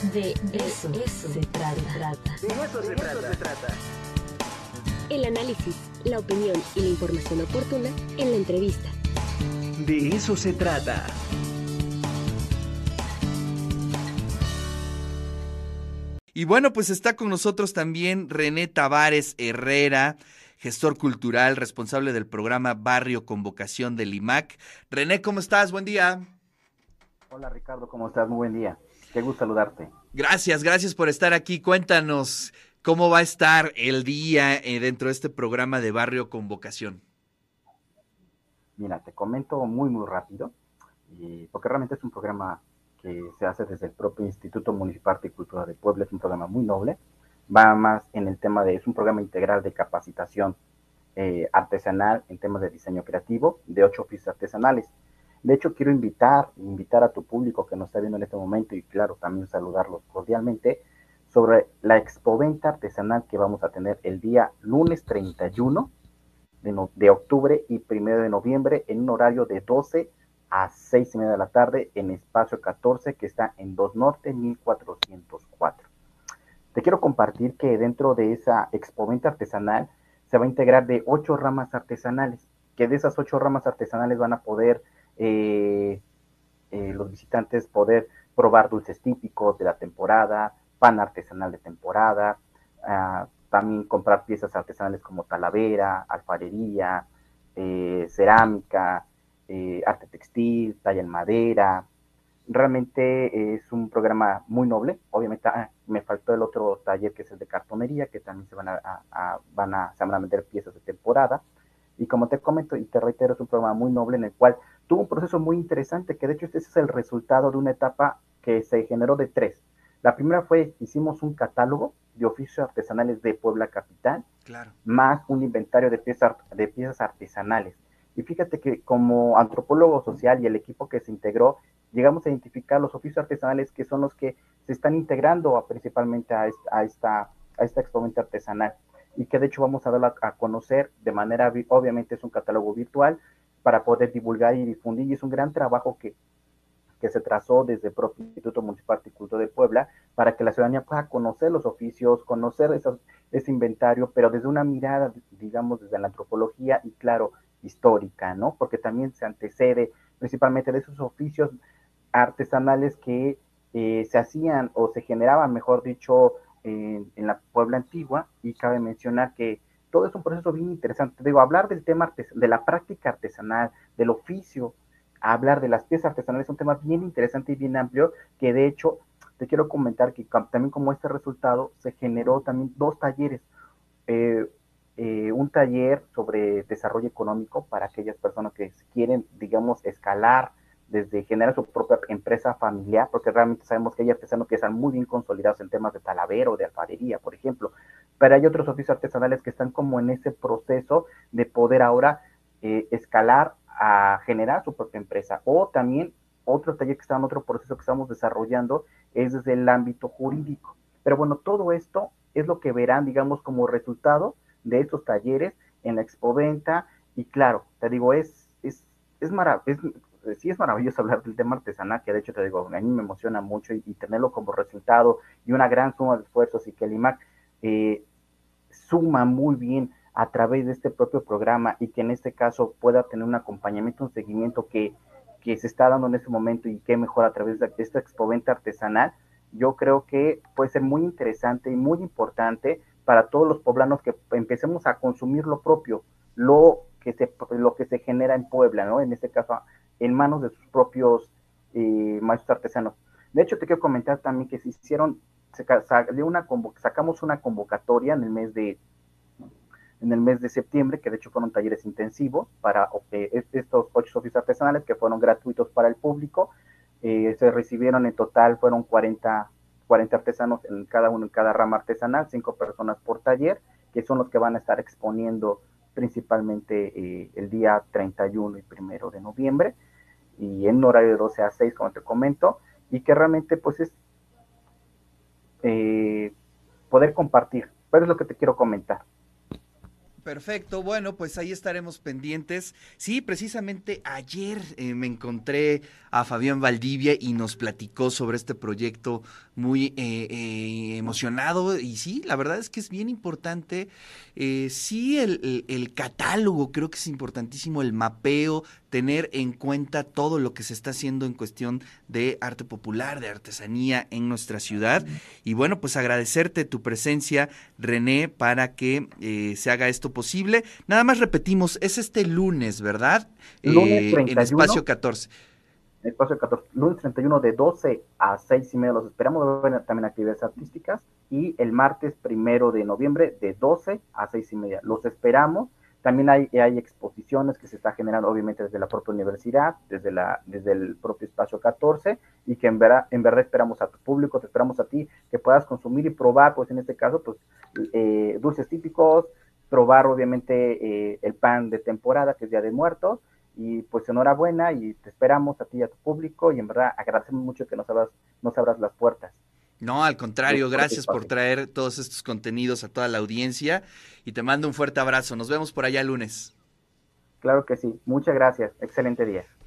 De eso, se, trata. De eso, se, trata. El análisis, la opinión y la información oportuna en la entrevista. De eso se trata. Y bueno, pues está con nosotros también René Tavares Herrera, gestor cultural, responsable del programa Barrio Convocación del IMAC. René, ¿cómo estás? Buen día. Hola Ricardo, ¿cómo estás? Muy buen día. Qué gusto saludarte. Gracias, gracias por estar aquí. Cuéntanos cómo va a estar el día eh, dentro de este programa de Barrio Convocación. Mira, te comento muy, muy rápido, porque realmente es un programa que se hace desde el propio Instituto Municipal de Cultura de Puebla, es un programa muy noble, va más en el tema de, es un programa integral de capacitación eh, artesanal en temas de diseño creativo de ocho oficios artesanales. De hecho, quiero invitar, invitar a tu público que nos está viendo en este momento y claro, también saludarlos cordialmente sobre la expoventa artesanal que vamos a tener el día lunes 31 de, de octubre y primero de noviembre en un horario de 12 a 6 y media de la tarde en espacio 14 que está en 2 Norte 1404. Te quiero compartir que dentro de esa expoventa artesanal se va a integrar de ocho ramas artesanales, que de esas ocho ramas artesanales van a poder eh, eh, los visitantes poder probar dulces típicos de la temporada, pan artesanal de temporada, ah, también comprar piezas artesanales como talavera, alfarería, eh, cerámica, arte textil, talla en madera. Realmente es un programa muy noble. Obviamente ah, me faltó el otro taller que es el de cartonería, que también se van a, van a, se van a vender piezas de temporada. Y como te comento y te reitero, es un programa muy noble en el cual tuvo un proceso muy interesante, que de hecho este es el resultado de una etapa que se generó de tres. La primera fue, hicimos un catálogo de oficios artesanales de Puebla Capital, más un inventario de piezas, de piezas artesanales. Y fíjate que como antropólogo social y el equipo que se integró, llegamos a identificar los oficios artesanales que son los que se están integrando principalmente a esta, a esta, a esta exponente artesanal y que de hecho vamos a dar a conocer de manera, obviamente es un catálogo virtual, para poder divulgar y difundir. Y es un gran trabajo que, que se trazó desde el propio Instituto Municipal de Cultura de Puebla para que la ciudadanía pueda conocer los oficios, conocer ese inventario, pero desde una mirada, digamos, desde la antropología y, claro, histórica, ¿no? Porque también se antecede principalmente de esos oficios artesanales que eh, se hacían o se generaban, mejor dicho, en, en la Puebla antigua. Y cabe mencionar que todo es un proceso bien interesante. Digo, hablar del tema de la práctica artesanal, del oficio, hablar de las piezas artesanales es un tema bien interesante y bien amplio, que de hecho te quiero comentar que también como este resultado se generó también dos talleres. Eh, eh, un taller sobre desarrollo económico para aquellas personas que quieren, digamos, escalar desde generar su propia empresa familiar, porque realmente sabemos que hay artesanos que están muy bien consolidados en temas de talavero, de alfarería, por ejemplo, pero hay otros oficios artesanales que están como en ese proceso de poder ahora eh, escalar a generar su propia empresa. O también otro taller que está en otro proceso que estamos desarrollando es desde el ámbito jurídico. Pero bueno, todo esto es lo que verán, digamos, como resultado de estos talleres en la expoventa. Y claro, te digo, es, es, es maravilloso sí es maravilloso hablar del tema artesanal, que de hecho te digo, a mí me emociona mucho y, tenerlo como resultado y una gran suma de esfuerzos y que el IMAC eh, suma muy bien a través de este propio programa y que en este caso pueda tener un acompañamiento, un seguimiento que, que se está dando en este momento y que mejor a través de esta expoventa artesanal, yo creo que puede ser muy interesante y muy importante para todos los poblanos que empecemos a consumir lo propio, lo que se, lo que se genera en Puebla, ¿no? En este caso, en manos de sus propios eh, maestros artesanos. De hecho, te quiero comentar también que se hicieron, una sacamos una convocatoria en el mes de en el mes de septiembre, que de hecho fueron talleres intensivos para eh, estos ocho oficios artesanales que fueron gratuitos para el público. Eh, se recibieron en total, fueron 40, 40 artesanos en cada uno, en cada rama artesanal, cinco personas por taller, que son los que van a estar exponiendo principalmente eh, el día 31 y primero de noviembre y en horario de 12 a 6, como te comento, y que realmente pues es eh, poder compartir. Pero es lo que te quiero comentar. Perfecto, bueno, pues ahí estaremos pendientes. Sí, precisamente ayer eh, me encontré a Fabián Valdivia y nos platicó sobre este proyecto muy eh, emocionado y sí, la verdad es que es bien importante. sí, el, el catálogo, creo que es importantísimo, el mapeo, tener en cuenta todo lo que se está haciendo en cuestión de arte popular, de artesanía en nuestra ciudad. Y bueno, pues agradecerte tu presencia, René, para que se haga esto posible. Nada más repetimos, es este lunes, ¿verdad? Lunes 31, en espacio 14. Espacio 14, lunes 31 de 12 a 6 y media los esperamos, también actividades artísticas y el martes primero de noviembre de 12 a 6 y media. Los esperamos. También hay, hay exposiciones que se está generando obviamente desde la propia universidad, desde, la, desde el propio espacio 14 y que en verdad, en verdad esperamos a tu público, te esperamos a ti que puedas consumir y probar, pues en este caso, pues eh, dulces típicos, probar obviamente eh, el pan de temporada, que es Día de Muertos, y pues enhorabuena y te esperamos a ti y a tu público y en verdad agradecemos mucho que nos abras, nos abras las puertas. No, al contrario, gracias por traer todos estos contenidos a toda la audiencia y te mando un fuerte abrazo. Nos vemos por allá el lunes. Claro que sí, muchas gracias, excelente día.